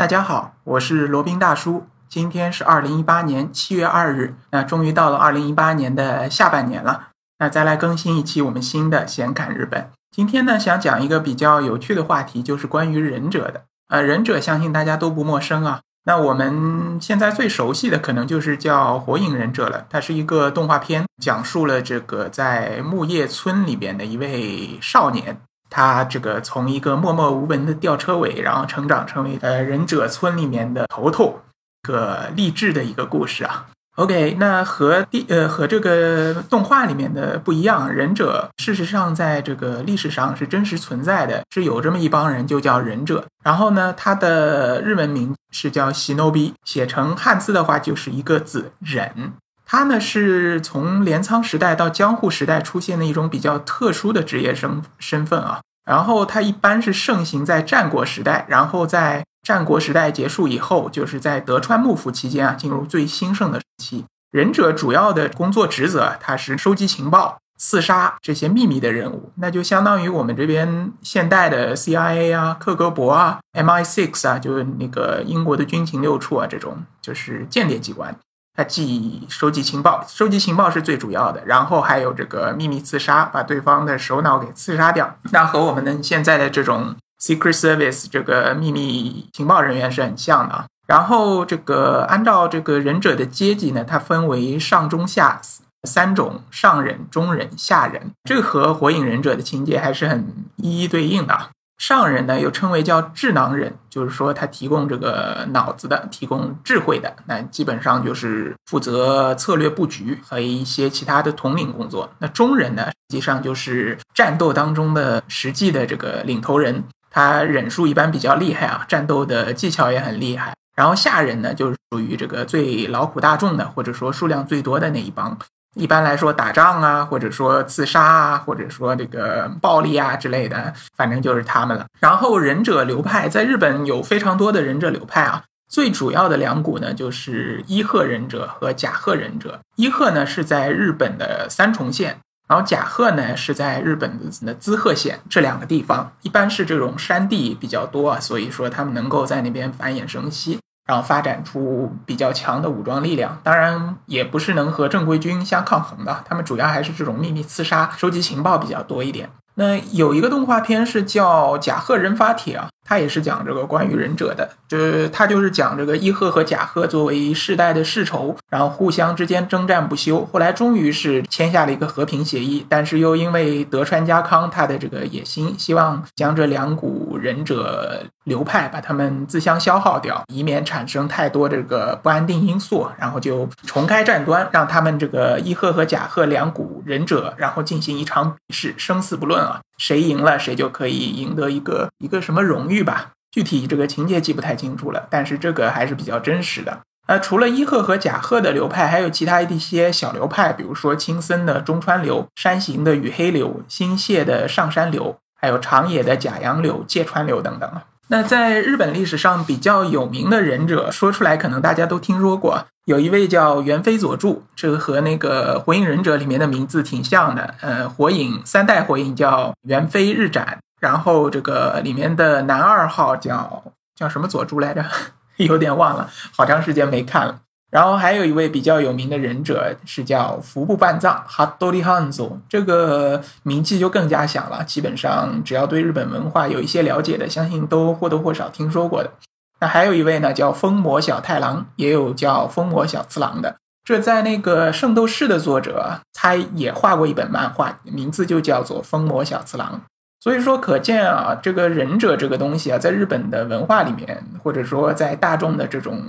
大家好，我是罗宾大叔。今天是二零一八年七月二日，那终于到了二零一八年的下半年了。那再来更新一期我们新的闲侃日本。今天呢，想讲一个比较有趣的话题，就是关于忍者的。呃，忍者相信大家都不陌生啊。那我们现在最熟悉的可能就是叫《火影忍者》了。它是一个动画片，讲述了这个在木叶村里边的一位少年。他这个从一个默默无闻的吊车尾，然后成长成为呃忍者村里面的头头，个励志的一个故事啊。OK，那和第呃和这个动画里面的不一样，忍者事实上在这个历史上是真实存在的，是有这么一帮人就叫忍者。然后呢，他的日文名是叫喜怒鼻写成汉字的话就是一个字忍。他呢是从镰仓时代到江户时代出现的一种比较特殊的职业身身份啊。然后他一般是盛行在战国时代，然后在战国时代结束以后，就是在德川幕府期间啊，进入最兴盛的时期。忍者主要的工作职责，他是收集情报、刺杀这些秘密的任务，那就相当于我们这边现代的 CIA 啊、克格勃啊、MI6 啊，就是那个英国的军情六处啊，这种就是间谍机关。他记忆收集情报，收集情报是最主要的，然后还有这个秘密刺杀，把对方的首脑给刺杀掉。那和我们的现在的这种 Secret Service 这个秘密情报人员是很像的啊。然后这个按照这个忍者的阶级呢，它分为上中下三种：上忍、中忍、下忍。这个和火影忍者的情节还是很一一对应的。上人呢，又称为叫智囊人，就是说他提供这个脑子的，提供智慧的，那基本上就是负责策略布局和一些其他的统领工作。那中人呢，实际上就是战斗当中的实际的这个领头人，他忍术一般比较厉害啊，战斗的技巧也很厉害。然后下人呢，就是属于这个最劳苦大众的，或者说数量最多的那一帮。一般来说，打仗啊，或者说刺杀啊，或者说这个暴力啊之类的，反正就是他们了。然后忍者流派在日本有非常多的忍者流派啊，最主要的两股呢，就是伊贺忍者和甲贺忍者。伊贺呢是在日本的三重县，然后甲贺呢是在日本的滋贺县这两个地方，一般是这种山地比较多啊，所以说他们能够在那边繁衍生息。然后发展出比较强的武装力量，当然也不是能和正规军相抗衡的。他们主要还是这种秘密刺杀、收集情报比较多一点。那有一个动画片是叫《甲贺忍法帖》啊。他也是讲这个关于忍者的，就是他就是讲这个伊贺和甲贺作为世代的世仇，然后互相之间征战不休，后来终于是签下了一个和平协议，但是又因为德川家康他的这个野心，希望将这两股忍者流派把他们自相消耗掉，以免产生太多这个不安定因素，然后就重开战端，让他们这个伊贺和甲贺两股忍者，然后进行一场比试，生死不论啊。谁赢了，谁就可以赢得一个一个什么荣誉吧？具体这个情节记不太清楚了，但是这个还是比较真实的。呃，除了伊贺和甲贺的流派，还有其他一些小流派，比如说青森的中川流、山形的羽黑流、新泻的上山流，还有长野的甲阳流、芥川流等等那在日本历史上比较有名的忍者，说出来可能大家都听说过。有一位叫猿飞佐助，这个和那个火影忍者里面的名字挺像的。呃，火影三代火影叫猿飞日斩，然后这个里面的男二号叫叫什么佐助来着？有点忘了，好长时间没看了。然后还有一位比较有名的忍者是叫服部半藏 （Hattori Hanzo），这个名气就更加响了。基本上只要对日本文化有一些了解的，相信都或多或少听说过的。那还有一位呢，叫风魔小太郎，也有叫风魔小次郎的。这在那个《圣斗士》的作者，他也画过一本漫画，名字就叫做《风魔小次郎》。所以说，可见啊，这个忍者这个东西啊，在日本的文化里面，或者说在大众的这种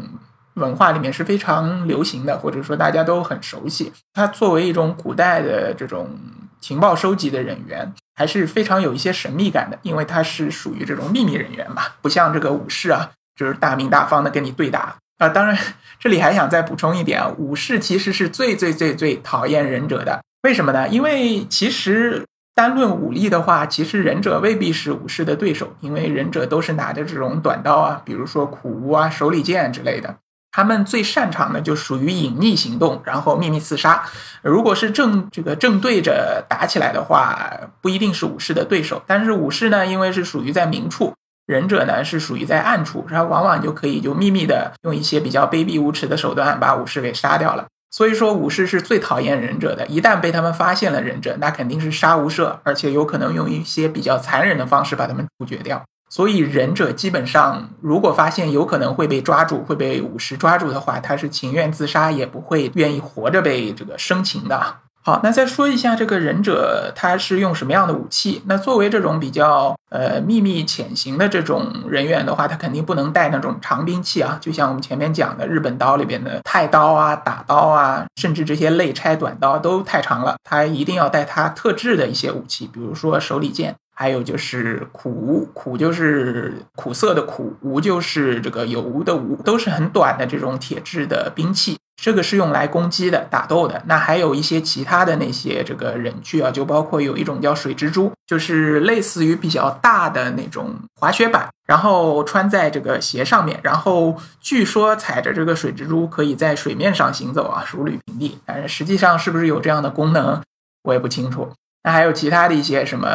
文化里面是非常流行的，或者说大家都很熟悉。它作为一种古代的这种情报收集的人员，还是非常有一些神秘感的，因为它是属于这种秘密人员嘛，不像这个武士啊。就是大明大方的跟你对打啊！当然，这里还想再补充一点啊，武士其实是最最最最讨厌忍者的。为什么呢？因为其实单论武力的话，其实忍者未必是武士的对手，因为忍者都是拿着这种短刀啊，比如说苦无啊、手里剑之类的。他们最擅长的就属于隐匿行动，然后秘密刺杀。如果是正这个正对着打起来的话，不一定是武士的对手。但是武士呢，因为是属于在明处。忍者呢是属于在暗处，他往往就可以就秘密的用一些比较卑鄙无耻的手段把武士给杀掉了。所以说武士是最讨厌忍者的，一旦被他们发现了忍者，那肯定是杀无赦，而且有可能用一些比较残忍的方式把他们处决掉。所以忍者基本上如果发现有可能会被抓住，会被武士抓住的话，他是情愿自杀，也不会愿意活着被这个生擒的。好，那再说一下这个忍者他是用什么样的武器？那作为这种比较呃秘密潜行的这种人员的话，他肯定不能带那种长兵器啊，就像我们前面讲的日本刀里边的太刀啊、打刀啊，甚至这些肋拆短刀都太长了，他一定要带他特制的一些武器，比如说手里剑，还有就是苦无，苦就是苦涩的苦，无就是这个有无的无，都是很短的这种铁制的兵器。这个是用来攻击的、打斗的。那还有一些其他的那些这个忍具啊，就包括有一种叫水蜘蛛，就是类似于比较大的那种滑雪板，然后穿在这个鞋上面，然后据说踩着这个水蜘蛛可以在水面上行走啊，如履平地。但是实际上是不是有这样的功能，我也不清楚。那还有其他的一些什么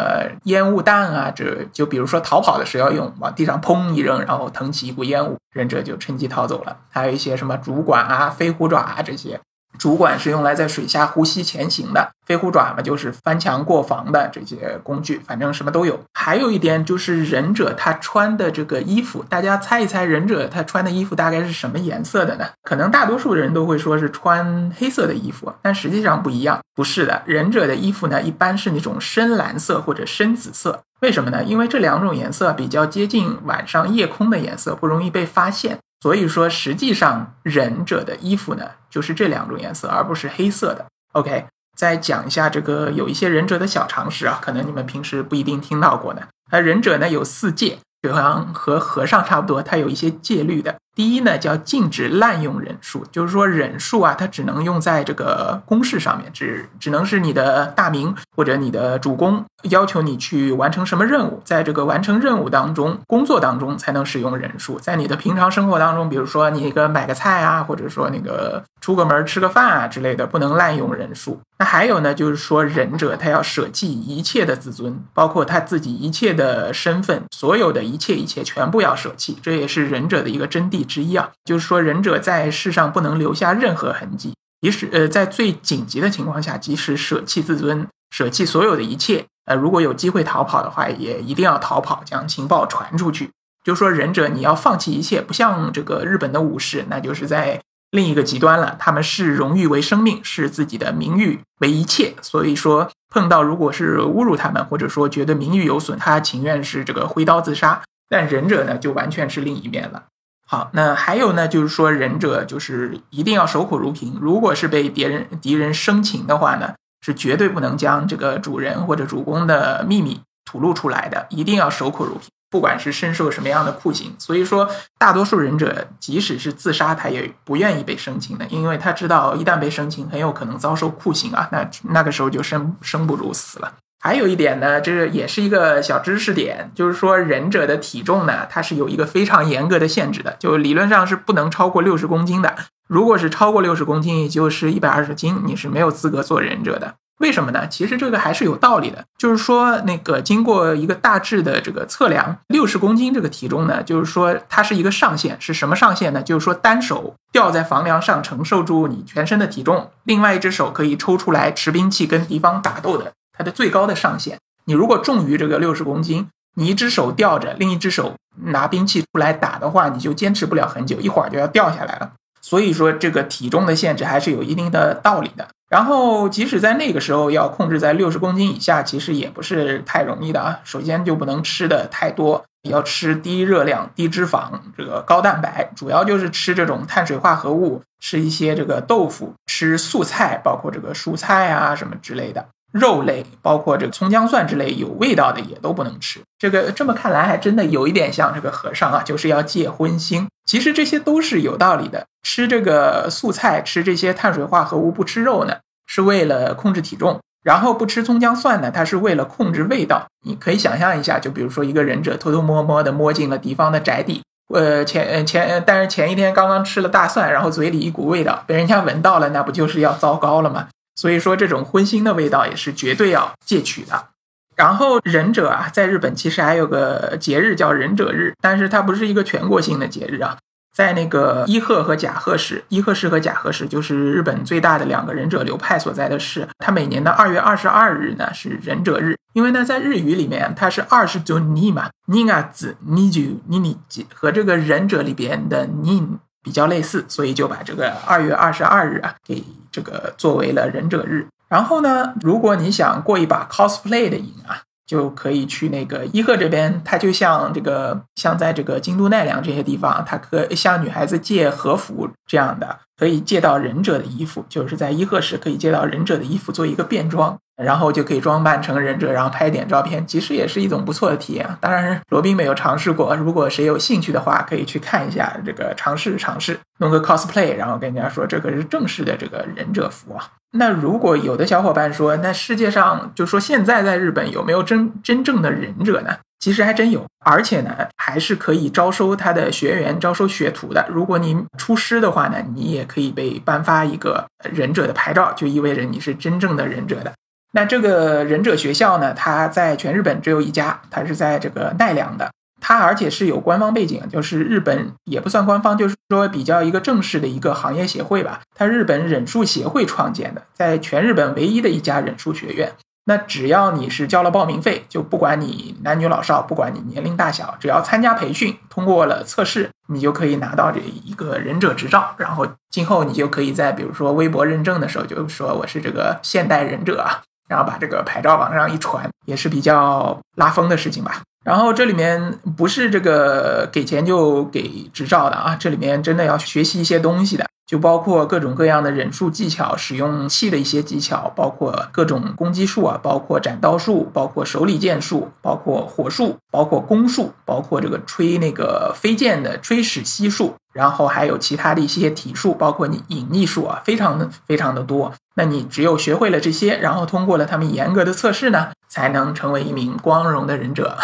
烟雾弹啊，这就比如说逃跑的时候要用，往地上砰一扔，然后腾起一股烟雾，忍者就趁机逃走了。还有一些什么竹管啊、飞虎爪啊这些。主管是用来在水下呼吸前行的，飞虎爪嘛就是翻墙过防的这些工具，反正什么都有。还有一点就是忍者他穿的这个衣服，大家猜一猜忍者他穿的衣服大概是什么颜色的呢？可能大多数人都会说是穿黑色的衣服，但实际上不一样，不是的，忍者的衣服呢一般是那种深蓝色或者深紫色。为什么呢？因为这两种颜色比较接近晚上夜空的颜色，不容易被发现。所以说，实际上忍者的衣服呢，就是这两种颜色，而不是黑色的。OK，再讲一下这个有一些忍者的小常识啊，可能你们平时不一定听到过的。那忍者呢有四戒。就好像和和尚差不多，他有一些戒律的。第一呢，叫禁止滥用忍术，就是说忍术啊，它只能用在这个公式上面，只只能是你的大名或者你的主公要求你去完成什么任务，在这个完成任务当中、工作当中才能使用忍术。在你的平常生活当中，比如说你一个买个菜啊，或者说那个出个门吃个饭啊之类的，不能滥用忍术。那还有呢，就是说忍者他要舍弃一切的自尊，包括他自己一切的身份，所有的一切一切全部要舍弃，这也是忍者的一个真谛之一啊。就是说忍者在世上不能留下任何痕迹，即使呃在最紧急的情况下，即使舍弃自尊，舍弃所有的一切，呃如果有机会逃跑的话，也一定要逃跑，将情报传出去。就是说忍者你要放弃一切，不像这个日本的武士，那就是在。另一个极端了，他们视荣誉为生命，视自己的名誉为一切。所以说，碰到如果是侮辱他们，或者说觉得名誉有损，他情愿是这个挥刀自杀。但忍者呢，就完全是另一面了。好，那还有呢，就是说忍者就是一定要守口如瓶。如果是被别人敌人生擒的话呢，是绝对不能将这个主人或者主公的秘密吐露出来的，一定要守口如瓶。不管是身受什么样的酷刑，所以说大多数忍者即使是自杀，他也不愿意被生擒的，因为他知道一旦被生擒，很有可能遭受酷刑啊，那那个时候就生生不如死了。还有一点呢，这也是一个小知识点，就是说忍者的体重呢，它是有一个非常严格的限制的，就理论上是不能超过六十公斤的。如果是超过六十公斤，也就是一百二十斤，你是没有资格做忍者的。为什么呢？其实这个还是有道理的，就是说那个经过一个大致的这个测量，六十公斤这个体重呢，就是说它是一个上限，是什么上限呢？就是说单手吊在房梁上承受住你全身的体重，另外一只手可以抽出来持兵器跟敌方打斗的，它的最高的上限。你如果重于这个六十公斤，你一只手吊着，另一只手拿兵器出来打的话，你就坚持不了很久，一会儿就要掉下来了。所以说这个体重的限制还是有一定的道理的。然后，即使在那个时候要控制在六十公斤以下，其实也不是太容易的啊。首先就不能吃的太多，要吃低热量、低脂肪、这个高蛋白，主要就是吃这种碳水化合物，吃一些这个豆腐，吃素菜，包括这个蔬菜啊什么之类的。肉类，包括这个葱姜蒜之类有味道的也都不能吃。这个这么看来，还真的有一点像这个和尚啊，就是要戒荤腥。其实这些都是有道理的。吃这个素菜，吃这些碳水化合物，不吃肉呢，是为了控制体重；然后不吃葱姜蒜呢，它是为了控制味道。你可以想象一下，就比如说一个忍者偷偷摸摸的摸进了敌方的宅地，呃，前呃前但是前一天刚刚吃了大蒜，然后嘴里一股味道被人家闻到了，那不就是要糟糕了吗？所以说，这种荤腥的味道也是绝对要戒取的。然后忍者啊，在日本其实还有个节日叫忍者日，但是它不是一个全国性的节日啊。在那个伊贺和甲贺市，伊贺市和甲贺市就是日本最大的两个忍者流派所在的市。它每年的二月二十二日呢是忍者日，因为呢在日语里面它是二十九尼嘛，尼啊子尼就尼尼和这个忍者里边的尼比较类似，所以就把这个二月二十二日啊给这个作为了忍者日。然后呢，如果你想过一把 cosplay 的瘾啊。就可以去那个伊贺这边，它就像这个，像在这个京都奈良这些地方，它可向女孩子借和服这样的，可以借到忍者的衣服，就是在伊贺时可以借到忍者的衣服做一个变装。然后就可以装扮成忍者，然后拍点照片，其实也是一种不错的体验。当然，罗宾没有尝试过。如果谁有兴趣的话，可以去看一下这个尝试尝试，弄个 cosplay，然后跟人家说这个是正式的这个忍者服啊。那如果有的小伙伴说，那世界上就说现在在日本有没有真真正的忍者呢？其实还真有，而且呢，还是可以招收他的学员、招收学徒的。如果你出师的话呢，你也可以被颁发一个忍者的牌照，就意味着你是真正的忍者的。那这个忍者学校呢？它在全日本只有一家，它是在这个奈良的。它而且是有官方背景，就是日本也不算官方，就是说比较一个正式的一个行业协会吧。它日本忍术协会创建的，在全日本唯一的一家忍术学院。那只要你是交了报名费，就不管你男女老少，不管你年龄大小，只要参加培训，通过了测试，你就可以拿到这一个忍者执照。然后今后你就可以在比如说微博认证的时候，就说我是这个现代忍者啊。然后把这个牌照往上一传，也是比较拉风的事情吧。然后这里面不是这个给钱就给执照的啊，这里面真的要学习一些东西的，就包括各种各样的忍术技巧、使用器的一些技巧，包括各种攻击术啊，包括斩刀术，包括手里剑术，包括火术，包括弓术，包括这个吹那个飞剑的吹矢吸术。然后还有其他的一些体术，包括你隐匿术啊，非常的非常的多。那你只有学会了这些，然后通过了他们严格的测试呢，才能成为一名光荣的忍者。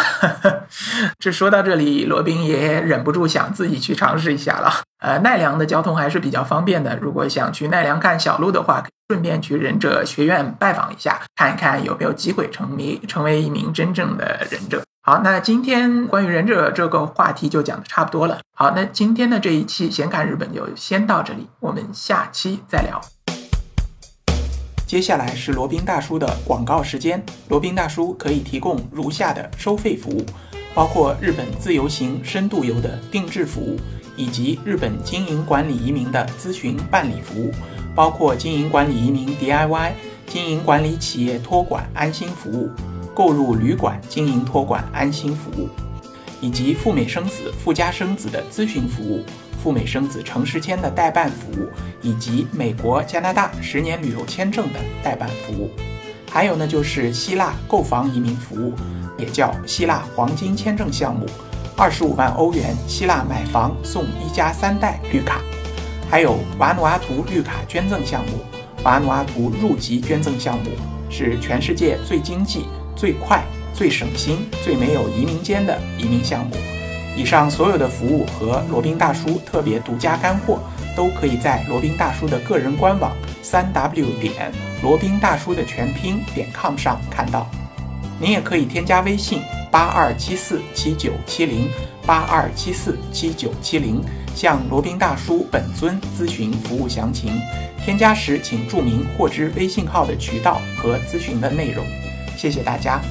这说到这里，罗宾也忍不住想自己去尝试一下了。呃，奈良的交通还是比较方便的，如果想去奈良看小鹿的话，顺便去忍者学院拜访一下，看一看有没有机会成为成为一名真正的忍者。好，那今天关于忍者这个话题就讲的差不多了。好，那今天的这一期闲侃日本就先到这里，我们下期再聊。接下来是罗宾大叔的广告时间。罗宾大叔可以提供如下的收费服务，包括日本自由行、深度游的定制服务，以及日本经营管理移民的咨询办理服务，包括经营管理移民 DIY、经营管理企业托管安心服务。购入旅馆经营托管安心服务，以及赴美生子、赴加生子的咨询服务，赴美生子城市签的代办服务，以及美国、加拿大十年旅游签证的代办服务。还有呢，就是希腊购房移民服务，也叫希腊黄金签证项目，二十五万欧元希腊买房送一家三代绿卡。还有瓦努阿图绿卡捐赠项目，瓦努阿图入籍捐赠项目是全世界最经济。最快、最省心、最没有移民间的移民项目。以上所有的服务和罗宾大叔特别独家干货，都可以在罗宾大叔的个人官网三 w 点罗宾大叔的全拼点 com 上看到。您也可以添加微信八二七四七九七零八二七四七九七零，向罗宾大叔本尊咨询服务详情。添加时请注明获知微信号的渠道和咨询的内容。谢谢大家。